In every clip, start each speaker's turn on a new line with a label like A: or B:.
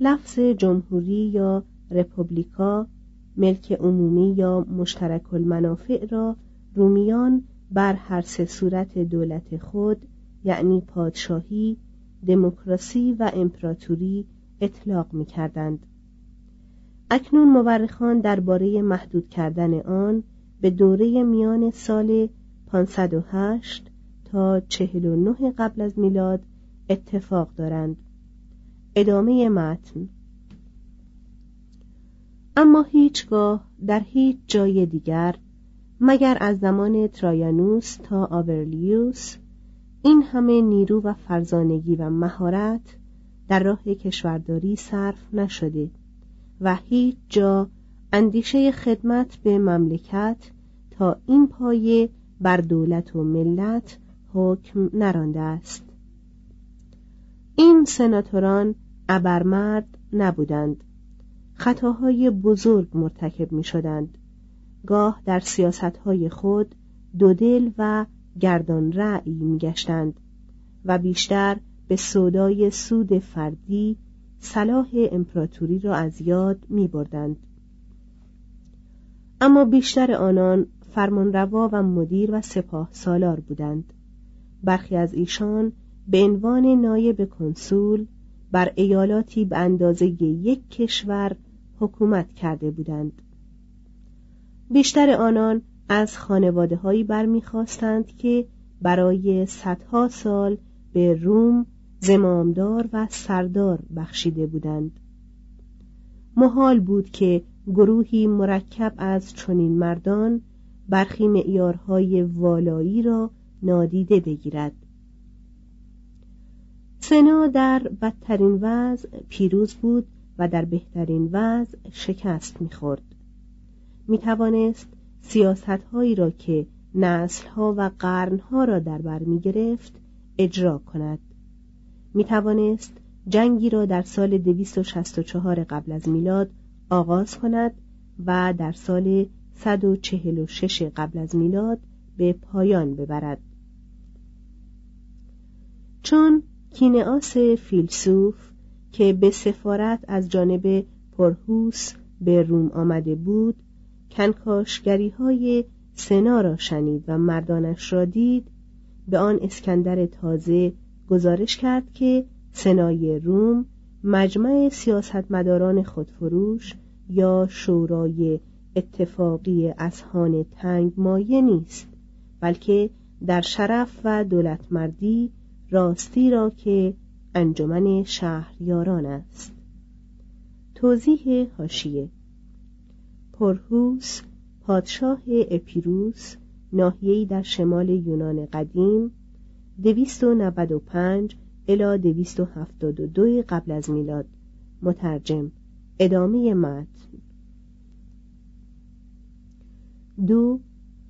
A: لفظ جمهوری یا رپوبلیکا ملک عمومی یا مشترک المنافع را رومیان بر هر سه صورت دولت خود یعنی پادشاهی، دموکراسی و امپراتوری اطلاق می کردند. اکنون مورخان درباره محدود کردن آن به دوره میان سال 508 تا 49 قبل از میلاد اتفاق دارند. ادامه متن. اما هیچگاه در هیچ جای دیگر مگر از زمان ترایانوس تا آورلیوس این همه نیرو و فرزانگی و مهارت در راه کشورداری صرف نشده و هیچ جا اندیشه خدمت به مملکت تا این پایه بر دولت و ملت حکم نرانده است. این سناتوران ابرمرد نبودند. خطاهای بزرگ مرتکب می شدند گاه در سیاستهای خود دودل و گردان رأی می گشتند و بیشتر به سودای سود فردی صلاح امپراتوری را از یاد می بردند. اما بیشتر آنان فرمانروا و مدیر و سپاه سالار بودند. برخی از ایشان به عنوان نایب کنسول بر ایالاتی به اندازه یک کشور حکومت کرده بودند. بیشتر آنان از خانواده هایی برمیخواستند که برای صدها سال به روم زمامدار و سردار بخشیده بودند. محال بود که گروهی مرکب از چنین مردان برخی معیارهای والایی را نادیده بگیرد. سنا در بدترین وضع پیروز بود و در بهترین وضع شکست می‌خورد. می توانست را که نسل ها و قرن ها را در بر می گرفت اجرا کند. می توانست جنگی را در سال 264 قبل از میلاد آغاز کند و در سال 146 قبل از میلاد به پایان ببرد. چون کینئاس فیلسوف که به سفارت از جانب پرهوس به روم آمده بود کنکاشگری های سنا را شنید و مردانش را دید. به آن اسکندر تازه گزارش کرد که سنای روم مجمع سیاستمداران خودفروش یا شورای اتفاقی اذهان تنگ مایه نیست بلکه در شرف و دولتمردی راستی را که انجمن شهریاران است. توضیح هاشیه پرهوس پادشاه اپیروس ناحیه‌ای در شمال یونان قدیم 295 الی 272 قبل از میلاد. مترجم ادامه متن. دو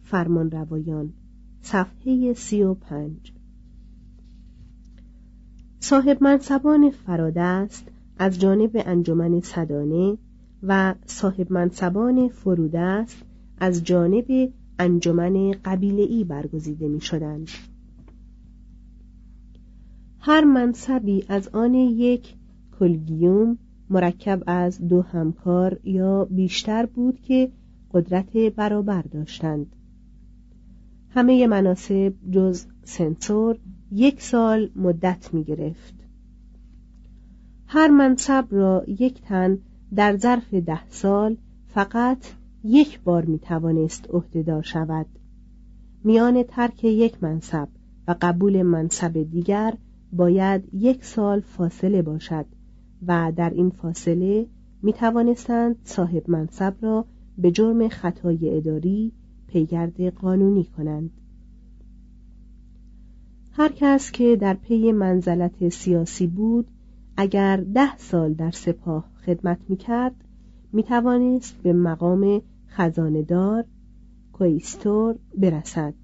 A: فرمان روایان صفحه سی و پنج. صاحب منصبان فرادست از جانب انجمن صدانه و صاحب منصبان فرودست از جانب انجمن قبیله‌ای برگزیده می شدند. هر منصبی از آن یک کلگیوم مرکب از دو همکار یا بیشتر بود که قدرت برابر داشتند همه مناسب جز سنسور یک سال مدت می گرفت هر منصب را یک تن در ظرف ده سال فقط یک بار می توانست عهدهدار شود. میان ترک یک منصب و قبول منصب دیگر باید یک سال فاصله باشد و در این فاصله می توانستند صاحب منصب را به جرم خطای اداری پیگرد قانونی کنند. هر کس که در پی منزلت سیاسی بود اگر ده سال در سپاه خدمت می کرد می توانست به مقام خزاندار کویستور برسد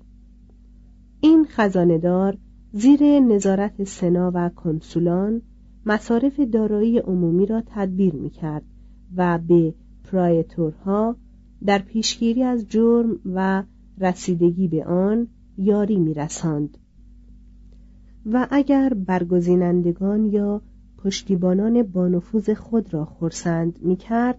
A: این خزاندار زیر نظارت سنا و کنسولان مصارف دارایی عمومی را تدبیر می کرد و به پرایتورها در پیشگیری از جرم و رسیدگی به آن یاری می رسند. و اگر برگزینندگان یا پشتیبانان بانفوذ خود را خورسند می کرد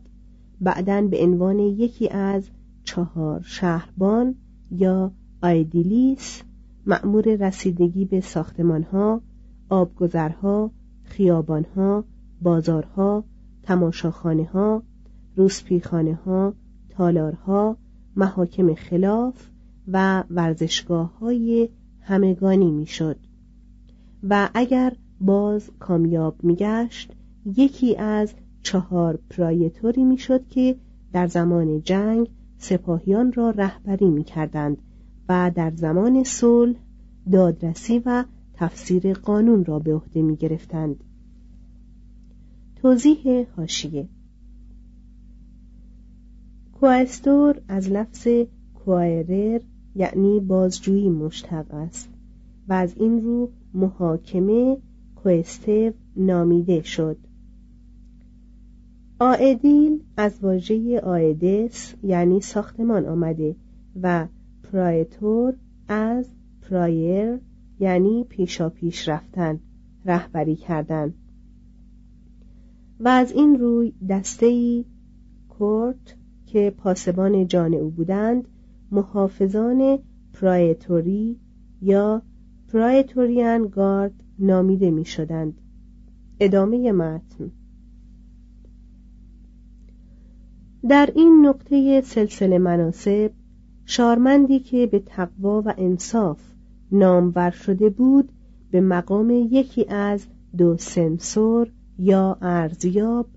A: بعدا به عنوان یکی از چهار شهربان یا آیدیلیس مأمور رسیدگی به ساختمانها، آبگذرها، خیابانها، بازارها، تماشاخانه ها، تالارها، محاکم خلاف و ورزشگاه های همگانی می‌شد. و اگر باز کامیاب میگشت یکی از چهار پرایتوری می‌شد که در زمان جنگ سپاهیان را رهبری می‌کردند و در زمان صلح دادرسی و تفسیر قانون را به عهده می گرفتند. توضیح هاشیه کوایستور از لفظ کوایرر یعنی بازجویی مشتق است و از این رو محاکمه کوستو نامیده شد. آیدیل از واژه آیدس یعنی ساختمان آمده و پرایتور از پرایر یعنی پیشا پیش رفتن رهبری کردن. و از این روی دسته کورت که پاسبان جان او بودند محافظان پرایتوری یا پرایتوریان گارد نامیده می شدند ادامه متن در این نقطه سلسله مناسب شارمندی که به تقوا و انصاف نامور شده بود به مقام یکی از دو سنسور یا ارزیاب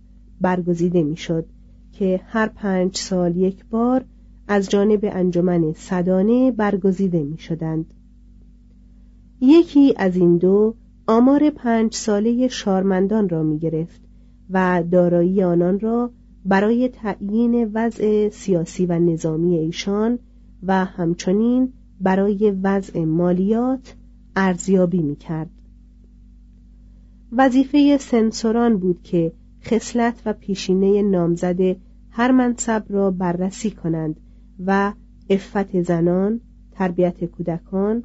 A: برگزیده می‌شد که هر پنج سال یک بار از جانب انجمن صدانه برگزیده می شدند. یکی از این دو آمار پنج ساله شارمندان را می گرفت و دارایی آنان را برای تعیین وضع سیاسی و نظامی ایشان و همچنین برای وضع مالیات ارزیابی می کرد. وظیفه سنسوران بود که خصلت و پیشینه نامزد هر منصب را بررسی کنند و افت زنان، تربیت کودکان،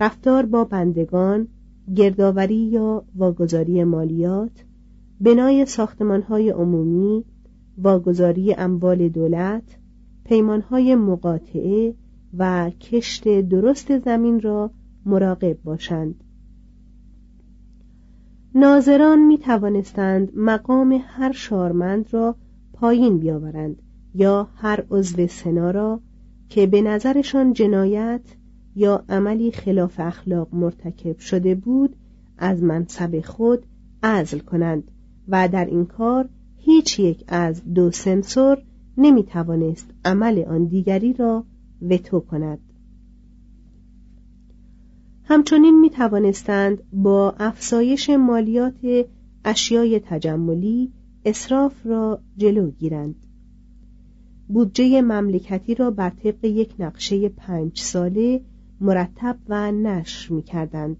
A: رفتار با بندگان، گردآوری یا واگذاری مالیات، بنای ساختمانهای عمومی، واگذاری اموال دولت، پیمانهای مقاطعه و کشت درست زمین را مراقب باشند. ناظران می توانستند مقام هر شارمند را پایین بیاورند یا هر عضو سنا را که به نظرشان جنایت یا عملی خلاف اخلاق مرتکب شده بود از منصب خود عزل کنند و در این کار هیچ یک از دو سنسور نمی توانست عمل آن دیگری را وتو کند. همچنین می توانستند با افزایش مالیات اشیای تجملی اصراف را جلو گیرند. بودجه مملکتی را بر طبق یک نقشه پنج ساله مرتب و نشر می کردند.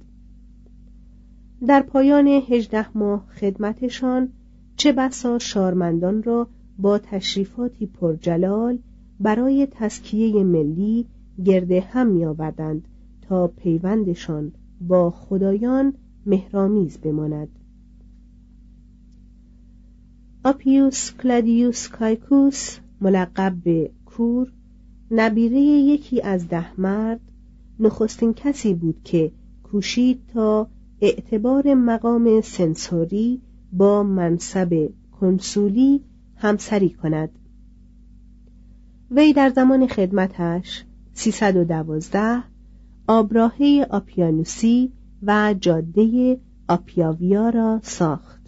A: در پایان هجده ماه خدمتشان چه بسا شارمندان را با تشریفاتی پرجلال برای تزکیه ملی گرد هم می آوردند تا پیوندشان با خدایان مهرآمیز بماند آپیوس کلادیوس کایکوس ملقب به کور نبیره یکی از ده مرد نخستین کسی بود که کوشید تا اعتبار مقام سنسوری با منصب کنسولی همسری کند. وی در زمان خدمتش 312 آبراهه آپیانوسی و جاده آپیاویا را ساخت.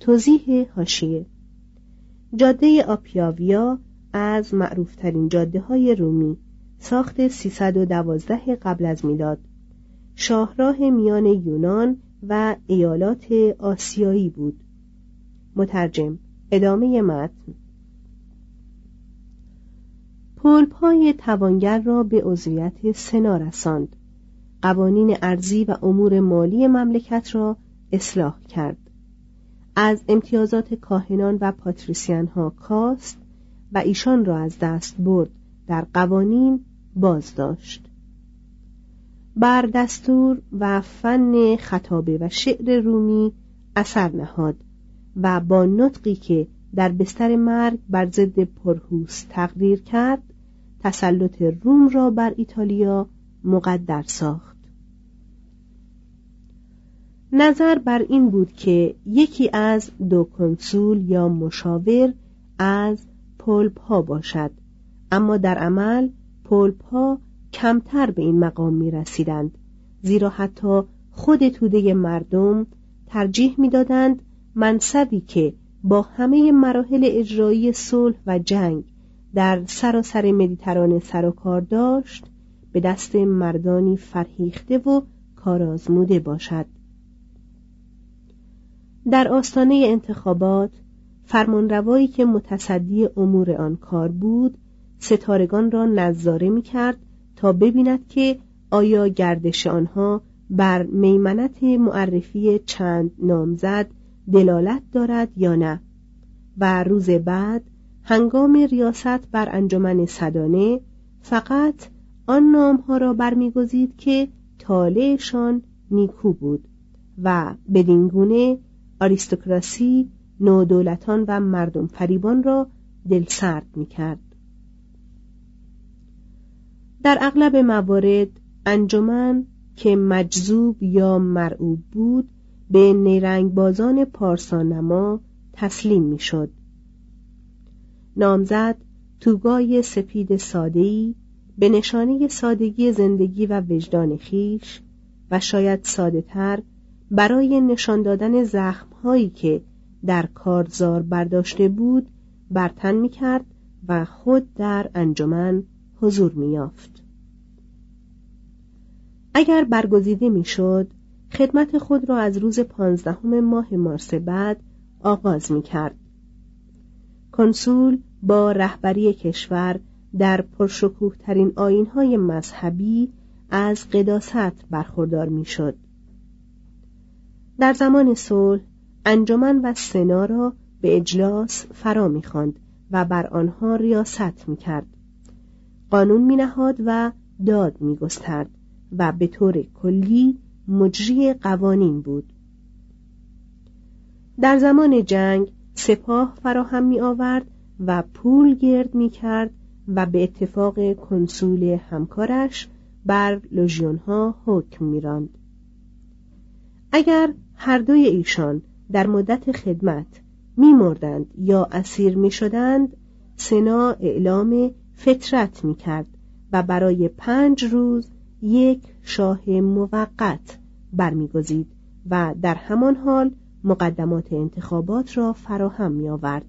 A: توضیح هاشیه جاده آپیاویا از معروفترین جاده های رومی ساخت 312 قبل از میلاد. شاهراه میان یونان و ایالات آسیایی بود. مترجم ادامه متن. پولپای توانگر را به عضویت سنا رساند. قوانین ارزی و امور مالی مملکت را اصلاح کرد. از امتیازات کاهنان و پاتریسیان ها کاست و ایشان را از دست برد در قوانین باز داشت بر دستور و فن خطابه و شعر رومی اثر نهاد و با نطقی که در بستر مرگ بر ضد پرهوس تقدیر کرد تسلط روم را بر ایتالیا مقدر ساخت. نظر بر این بود که یکی از دو کنسول یا مشاور از پولپا باشد اما در عمل پولپا کمتر به این مقام می رسیدند زیرا حتی خود توده مردم ترجیح می‌دادند منصبی که با همه مراحل اجرایی صلح و جنگ در سراسر مدیترانه سر و کار داشت به دست مردانی فرهیخته و کارآزموده باشد. در آستانه انتخابات فرمانروایی که متصدی امور آن کار بود ستارگان را نظاره می کرد تا ببیند که آیا گردش آنها بر میمنت معرفی چند نامزد دلالت دارد یا نه و روز بعد هنگام ریاست بر انجمن صدانه فقط آن نامها را برمیگزید که طالعشان نیکو بود و بدین گونه آریستوکراسی نودولتان و مردم فریبان را دلسرد می کرد. در اغلب موارد انجمن که مجذوب یا مرعوب بود به نیرنگ بازان پارسانما تسلیم می شد. نامزد توگای سپید سادهی به نشانه سادگی زندگی و وجدان خیش و شاید ساده تر برای نشان دادن زخمهایی که در کارزار برداشته بود برتن می کرد و خود در انجمن حضور می یافت. اگر برگزیده می شد خدمت خود را از روز پانزدهم ماه مارس بعد آغاز می کرد. کنسول با رهبری کشور در پرشکوه ترین آین های مذهبی از قداست برخوردار می شد. در زمان صلح انجمن و سنا را به اجلاس فرا می‌خواند و بر آنها ریاست می‌کرد قانون مینهاد و داد میگسترد و به طور کلی مجری قوانین بود. در زمان جنگ سپاه فراهم می آورد و پول گرد می کرد و به اتفاق کنسول همکارش بر ها حکم میراند. اگر هر دوی ایشان در مدت خدمت میمردند یا اسیر می‌شدند سنا اعلام فطرت می‌کرد و برای پنج روز یک شاه موقت برمیگزید و در همان حال مقدمات انتخابات را فراهم می آورد.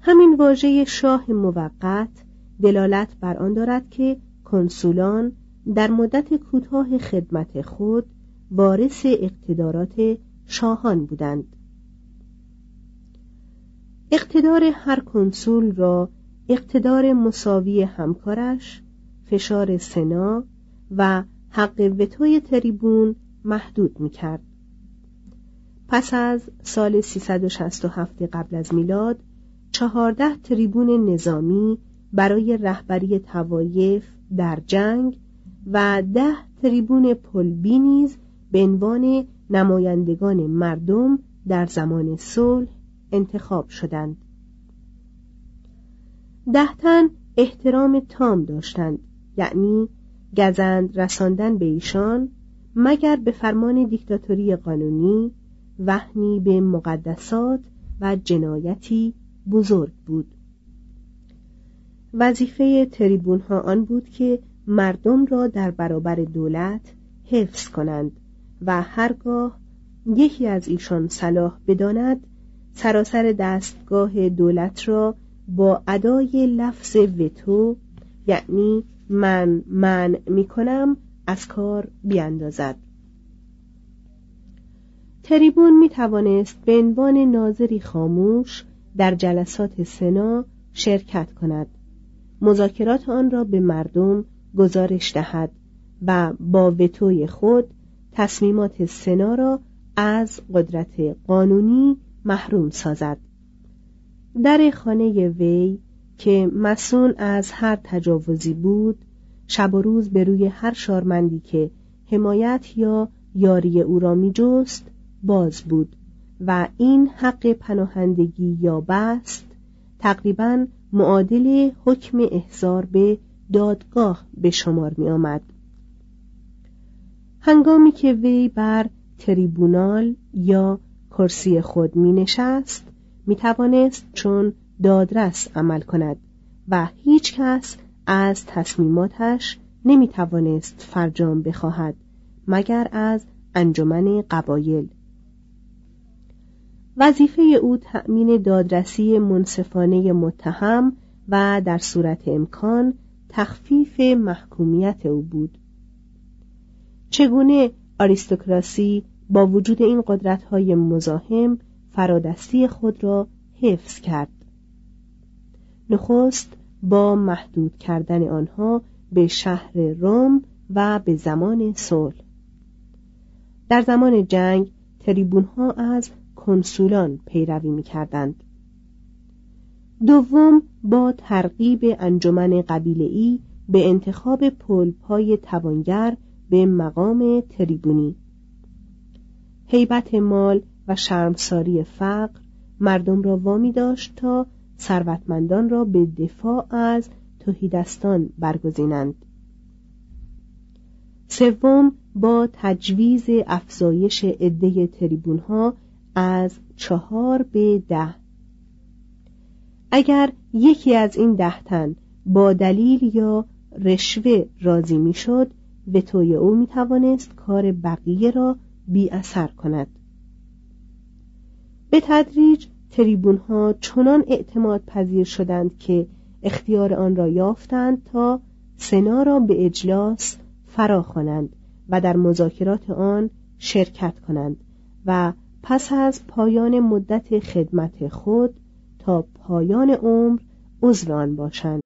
A: همین واژه شاه موقت دلالت بر آن دارد که کنسولان در مدت کوتاه خدمت خود وارث اقتدارات شاهان بودند اقتدار هر کنسول را اقتدار مساوی همکارش فشار سنا و حق وتوی تریبون محدود می کرد. پس از سال 367 قبل از میلاد چهارده تریبون نظامی برای رهبری توایف در جنگ و ده تریبون پلبی نیز به عنوان نمایندگان مردم در زمان صلح انتخاب شدند ده تن احترام تام داشتند یعنی گزند رساندن به ایشان مگر به فرمان دیکتاتوری قانونی وحنی به مقدسات و جنایتی بزرگ بود. وظیفه تریبون ها آن بود که مردم را در برابر دولت حفظ کنند و هرگاه یکی از ایشان صلاح بداند سراسر دستگاه دولت را با ادای لفظ وتو یعنی من من می کنم از کار بیاندازد. تریبون می توانست به عنوان ناظری خاموش در جلسات سنا شرکت کند. مذاکرات آن را به مردم گزارش دهد و با وتوی خود تصمیمات سنا را از قدرت قانونی محروم سازد. در خانه وی که مسئول از هر تجاوزی بود شب و روز به روی هر شارمندی که حمایت یا یاری او را می جست باز بود و این حق پناهندگی یا بست تقریبا معادل حکم احضار به دادگاه به شمار می آمد. هنگامی که وی بر تریبونال یا کرسی خود می نشست می توانست چون دادرس عمل کند و هیچ کس از تصمیماتش نمی توانست فرجام بخواهد مگر از انجمن قبایل. وظیفه او تأمین دادرسی منصفانه متهم و در صورت امکان تخفیف محکومیت او بود. چگونه آریستوکراسی با وجود این قدرت‌های مزاحم فرادستی خود را حفظ کرد؟ نخست با محدود کردن آنها به شهر روم و به زمان صلح در زمان جنگ تریبونها از کنسولان پیروی می کردند. دوم با ترغیب انجمن ای به انتخاب پلپای توانگر به مقام تریبونی هیبت مال و شرمساری فقر مردم را وامی داشت تا ثروتمندان را به دفاع از توهیدستان برگزینند. سوم با تجویز افزایش عده تریبون ها از چهار به ده. اگر یکی از این ده تن با دلیل یا رشوه راضی می‌شد توی او می توانست کار بقیه را بی اثر کند. به تدریج تریبون ها چنان اعتماد پذیر شدند که اختیار آن را یافتند تا سنا را به اجلاس فرا و در مذاکرات آن شرکت کنند و پس از پایان مدت خدمت خود تا پایان عمر عضو آن باشند.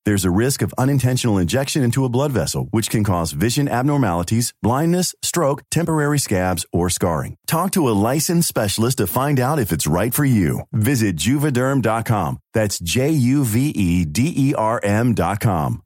B: There's a risk of unintentional injection into a blood vessel, which can cause vision abnormalities, blindness, stroke, temporary scabs, or scarring. Talk to a licensed specialist to find out if it's right for you. Visit juvederm.com. That's J U V E D E R M.com.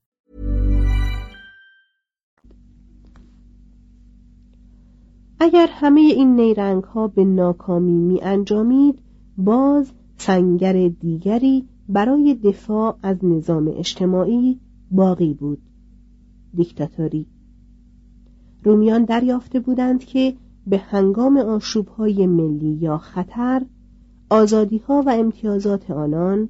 A: اگر همه این نیرنگ ها به ناکامی می انجامید باز سنگر دیگری برای دفاع از نظام اجتماعی باقی بود. دیکتاتوری. رومیان دریافته بودند که به هنگام آشوبهای ملی یا خطر آزادیها و امتیازات آنان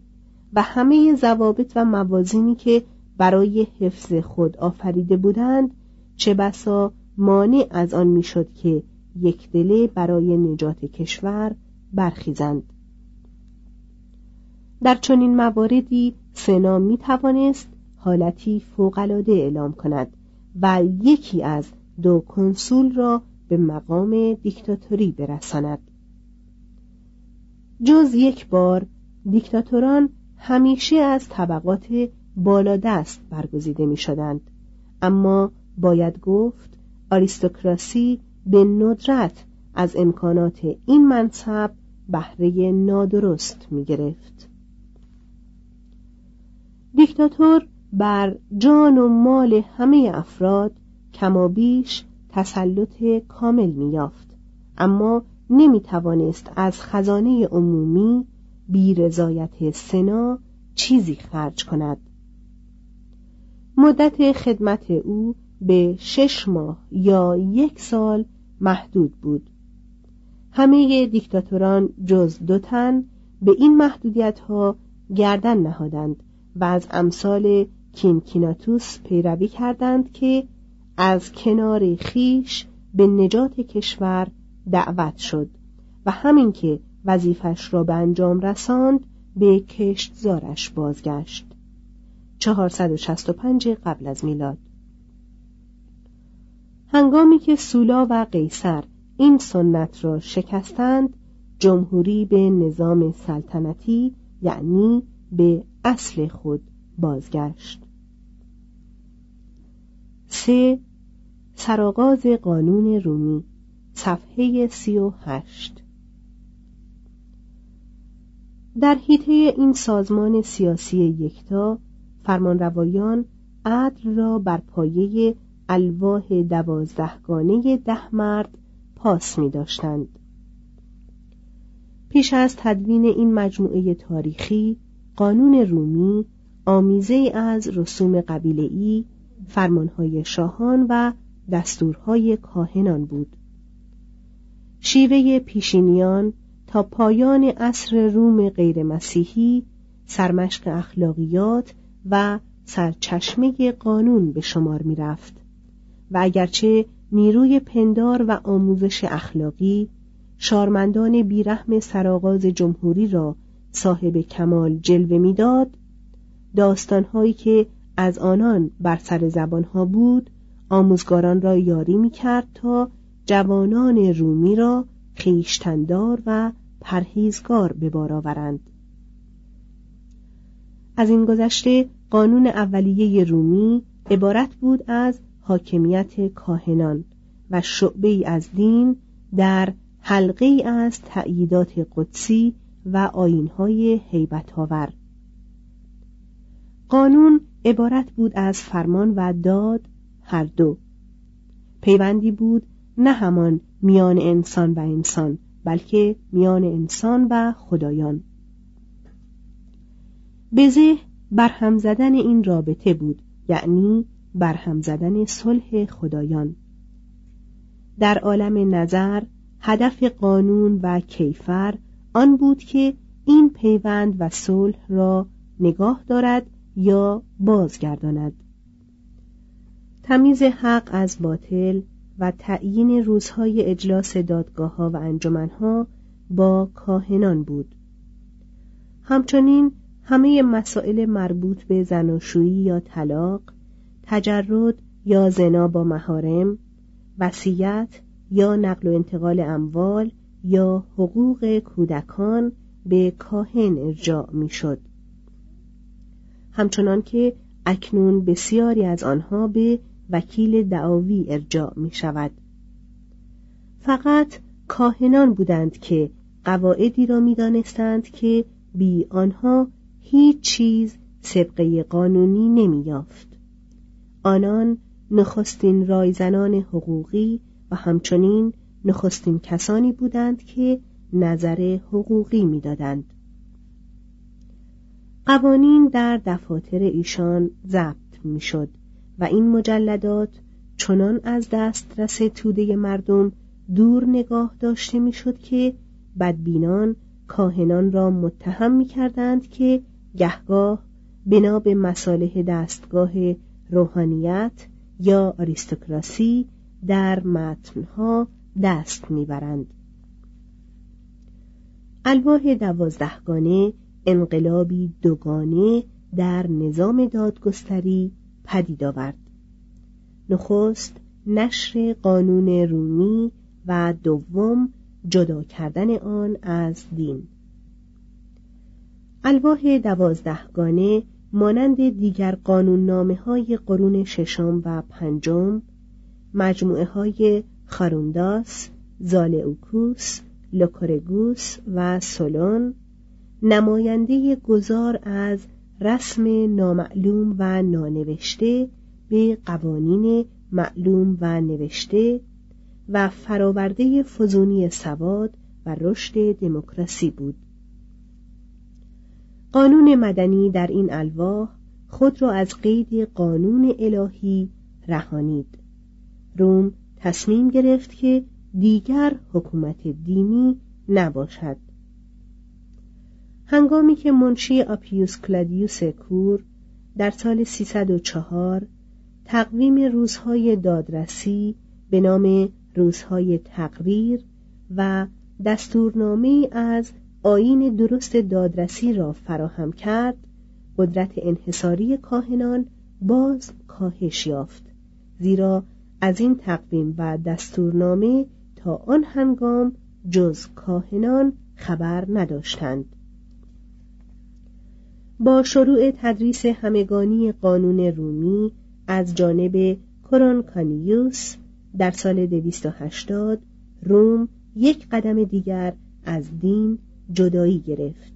A: و همه ضوابط و موازینی که برای حفظ خود آفریده بودند چه بسا مانع از آن می‌شد که یک دله برای نجات کشور برخیزند. در چنین مواردی سنا می توانست حالتی فوقالعاده اعلام کند و یکی از دو کنسول را به مقام دیکتاتوری برساند. جز یک بار دیکتاتوران همیشه از طبقات بالادست برگزیده می شدند اما باید گفت آریستوکراسی به ندرت از امکانات این منصب بهره نادرست می گرفت دیکتاتور بر جان و مال همه افراد کمابیش تسلط کامل می یافت اما نمی توانست از خزانه عمومی بی رضایت سنا چیزی خرج کند. مدت خدمت او به شش ماه یا یک سال محدود بود. همه دیکتاتوران جز دو تن به این محدودیت ها گردن نهادند. و از امثال کینکیناتوس پیروی کردند که از کنار خیش به نجات کشور دعوت شد و همین که وظیفش را به انجام رساند به کشتزارش بازگشت. 465 قبل از میلاد. هنگامی که سولا و قیصر این سنت را شکستند جمهوری به نظام سلطنتی یعنی به اصل خود بازگشت سه سرآغاز قانون رومی صفحه سی و هشت در حیطه این سازمان سیاسی یکتا فرمانروایان عدل را بر پایه الواح دوازدهگانه ده مرد پاس می داشتند. پیش از تدوین این مجموعه تاریخی قانون رومی آمیزه از رسوم قبیله‌ای فرمانهای شاهان و دستورهای کاهنان بود. شیوه پیشینیان تا پایان عصر روم غیر مسیحی سرمشق اخلاقیات و سرچشمه قانون به شمار می رفت و اگرچه نیروی پندار و آموزش اخلاقی شارمندان بیرحم سرآغاز جمهوری را صاحب کمال جلوه می‌داد. داستانهایی که از آنان بر سر زبانها بود آموزگاران را یاری می کرد تا جوانان رومی را خیشتندار و پرهیزگار به بار آورند. از این گذشته قانون اولیه رومی عبارت بود از حاکمیت کاهنان و شعبه از دین در حلقه از تأییدات قدسی و آینهای حیبت آور. قانون عبارت بود از فرمان و داد هر دو. پیوندی بود نه همان میان انسان و انسان بلکه میان انسان و خدایان. بزه برهم زدن این رابطه بود یعنی برهم زدن صلح خدایان. در عالم نظر هدف قانون و کیفر آن بود که این پیوند و صلح را نگاه دارد یا بازگرداند. تمیز حق از باطل و تعیین روزهای اجلاس دادگاه ها و انجمنها با کاهنان بود. همچنین همه مسائل مربوط به زناشویی یا طلاق تجرد یا زنا با مهارم وصیت یا نقل و انتقال اموال یا حقوق کودکان به کاهن ارجاع می‌شد همچنان که اکنون بسیاری از آنها به وکیل دعاوی ارجاع می شود فقط کاهنان بودند که قواعدی را می دانستند که بی آنها هیچ چیز سبقه قانونی نمی یافت. آنان نخستین رایزنان حقوقی و همچنین نخستین کسانی بودند که نظر حقوقی می‌دادند. قوانین در دفاتر ایشان ضبط می‌شد و این مجلدات چنان از دسترس توده مردم دور نگاه داشته می‌شد که بدبینان کاهنان را متهم می کردند که گهگاه بنا به مصالح دستگاه روحانیت یا آریستوکراسی در متنها دست می‌برند. الواح دوازدهگانه انقلابی دوگانه در نظام دادگستری پدید آورد. نخست نشر قانون رومی و دوم جدا کردن آن از دین. الواح دوازدهگانه مانند دیگر قانون نامه های قرون ششم و پنجم مجموعه های خارونداس، زالئوکوس، لوکورگوس و سولون نماینده گذار از رسم نامعلوم و نانوشته به قوانین معلوم و نوشته و فراورده فزونی سواد و رشد دموکراسی بود. قانون مدنی در این الواح خود را از قید قانون الهی رهانید. روم تصمیم گرفت که دیگر حکومت دینی نباشد. هنگامی که منشی آپیوس کلادیوس کور در سال 304 تقویم روزهای دادرسی به نام روزهای تقریر و دستورنامه از آین درست دادرسی را فراهم کرد قدرت انحصاری کاهنان باز کاهش یافت زیرا از این تقویم و دستورنامه تا آن هنگام جز کاهنان خبر نداشتند. با شروع تدریس همگانی قانون رومی از جانب کرونکانیوس در سال 280 روم یک قدم دیگر از دین جدایی گرفت.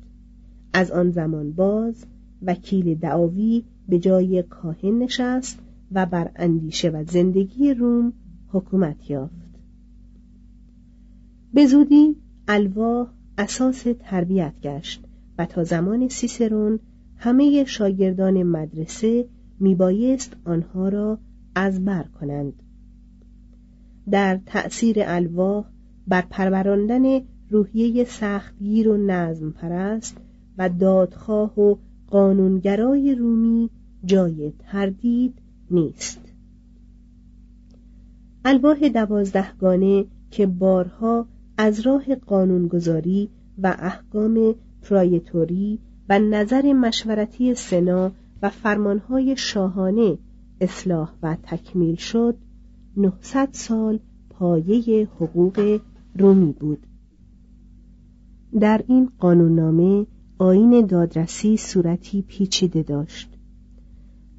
A: از آن زمان باز وکیل دعاوی به جای کاهن نشست و بر اندیشه و زندگی روم حکومت یافت. به زودی الواح اساس تربیت گشت و تا زمان سیسرون همه شاگردان مدرسه میبایست آنها را از بر کنند. در تأثیر الواح بر پروراندن روحیه سختگیر و نظم پرست و دادخواه و قانونگرای رومی جای تردید نیست. الواح دوازدهگانه که بارها از راه قانونگذاری و احکام پرایتوری و نظر مشورتی سنا و فرمانهای شاهانه اصلاح و تکمیل شد 900 سال پایه حقوق رومی بود. در این قانوننامه آین دادرسی صورتی پیچیده داشت.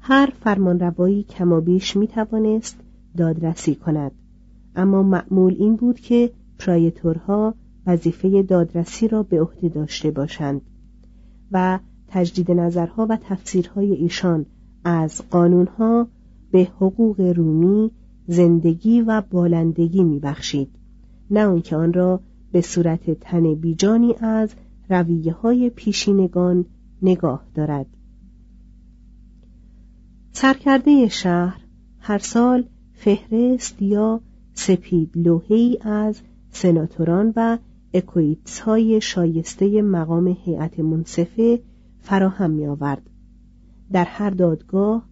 A: هر فرمانروایی کمابیش می توانست دادرسی کند. اما معمول این بود که پرایتورها وظیفه دادرسی را به عهده داشته باشند و تجدید نظرها و تفسیرهای ایشان از قانونها به حقوق رومی زندگی و بالندگی میبخشید نه آنکه آن را به صورت تن بیجانی از رویه های پیشینگان نگاه دارد. سرکرده شهر هر سال فهرست یا سپید لوحه‌ای از سناتوران و اکویتس های شایسته مقام هیئت منصفه فراهم می آورد. در هر دادگاه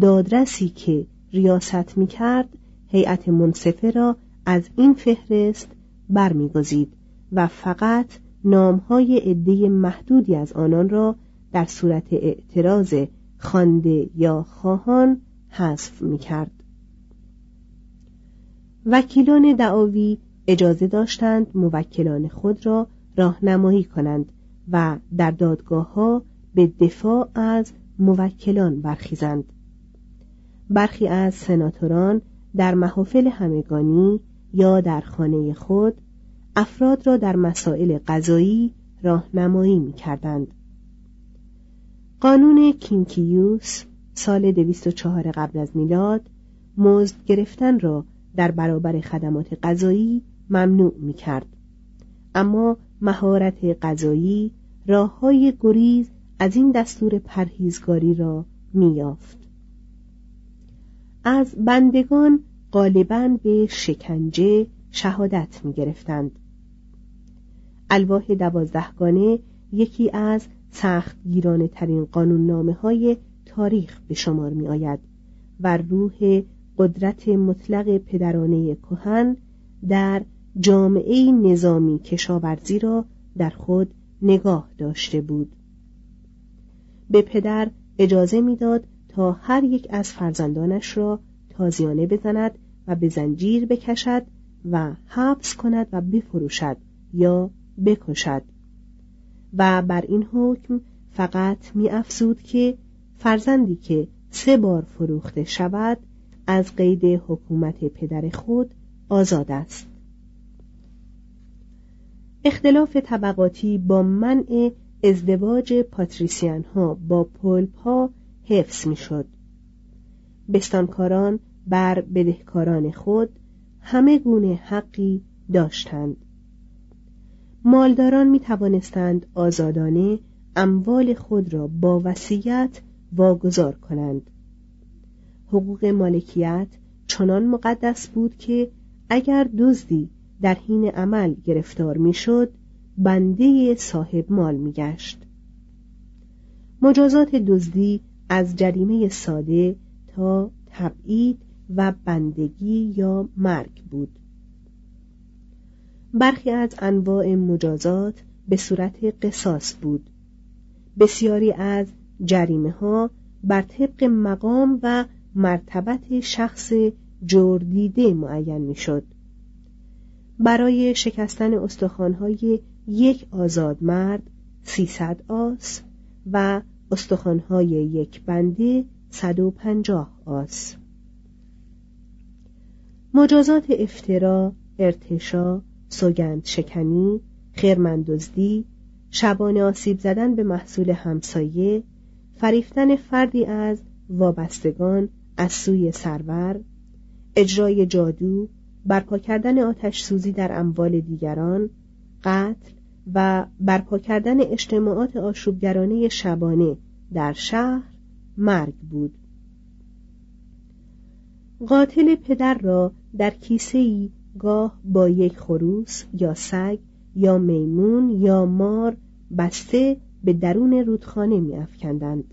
A: دادرسی که ریاست می کرد هیئت منصفه را از این فهرست برمیگزید و فقط نامهای عده محدودی از آنان را در صورت اعتراض خانده یا خواهان حذف می کرد. وکیلان دعاوی اجازه داشتند موکلان خود را راهنمایی کنند و در دادگاه ها به دفاع از موکلان برخیزند برخی از سناتوران در محافل همگانی یا در خانه خود افراد را در مسائل قضایی راهنمایی می کردند. قانون کینکیوس سال 204 قبل از میلاد مزد گرفتن را در برابر خدمات غذایی ممنوع می کرد. اما مهارت غذایی راه های گریز از این دستور پرهیزگاری را میافت. از بندگان غالبا به شکنجه شهادت می گرفتند. الواح دوازدهگانه یکی از سخت گیرانه ترین قانون نامه های تاریخ به شمار می آید و روح قدرت مطلق پدرانه کهن در جامعه نظامی کشاورزی را در خود نگاه داشته بود. به پدر اجازه می‌داد تا هر یک از فرزندانش را تازیانه بزند و به زنجیر بکشد و حبس کند و بفروشد یا بکشد. و بر این حکم فقط می افزود که فرزندی که سه بار فروخته شود از قید حکومت پدر خود آزاد است اختلاف طبقاتی با منع ازدواج پاتریسیان ها با پولپ ها حفظ می شد. بستانکاران بر بدهکاران خود همه گونه حقی داشتند. مالداران می توانستند آزادانه اموال خود را با وصیت واگذار کنند. حقوق مالکیت چنان مقدس بود که اگر دزدی در حین عمل گرفتار می‌شد بنده صاحب مال میگشت مجازات دزدی از جریمه ساده تا تبعید و بندگی یا مرگ بود برخی از انواع مجازات به صورت قصاص بود. بسیاری از جریمه ها بر طبق مقام و مرتبت شخص جردیده معین می‌شد. برای شکستن استخوانهای یک آزاد مرد سیصد آس و استخوانهای یک بنده صد و پنجاه آس. مجازات افترا، ارتشا، سوگند شکنی، خیرمندزدی، شبانه آسیب زدن به محصول همسایه، فریفتن فردی از وابستگان از سوی سرور، اجرای جادو، برپا کردن آتش سوزی در اموال دیگران قتل و برپا کردن اجتماعات آشوبگرانه شبانه در شهر مرگ بود. قاتل پدر را در کیسه ای گاه با یک خروس یا سگ یا میمون یا مار بسته به درون رودخانه می افکندند.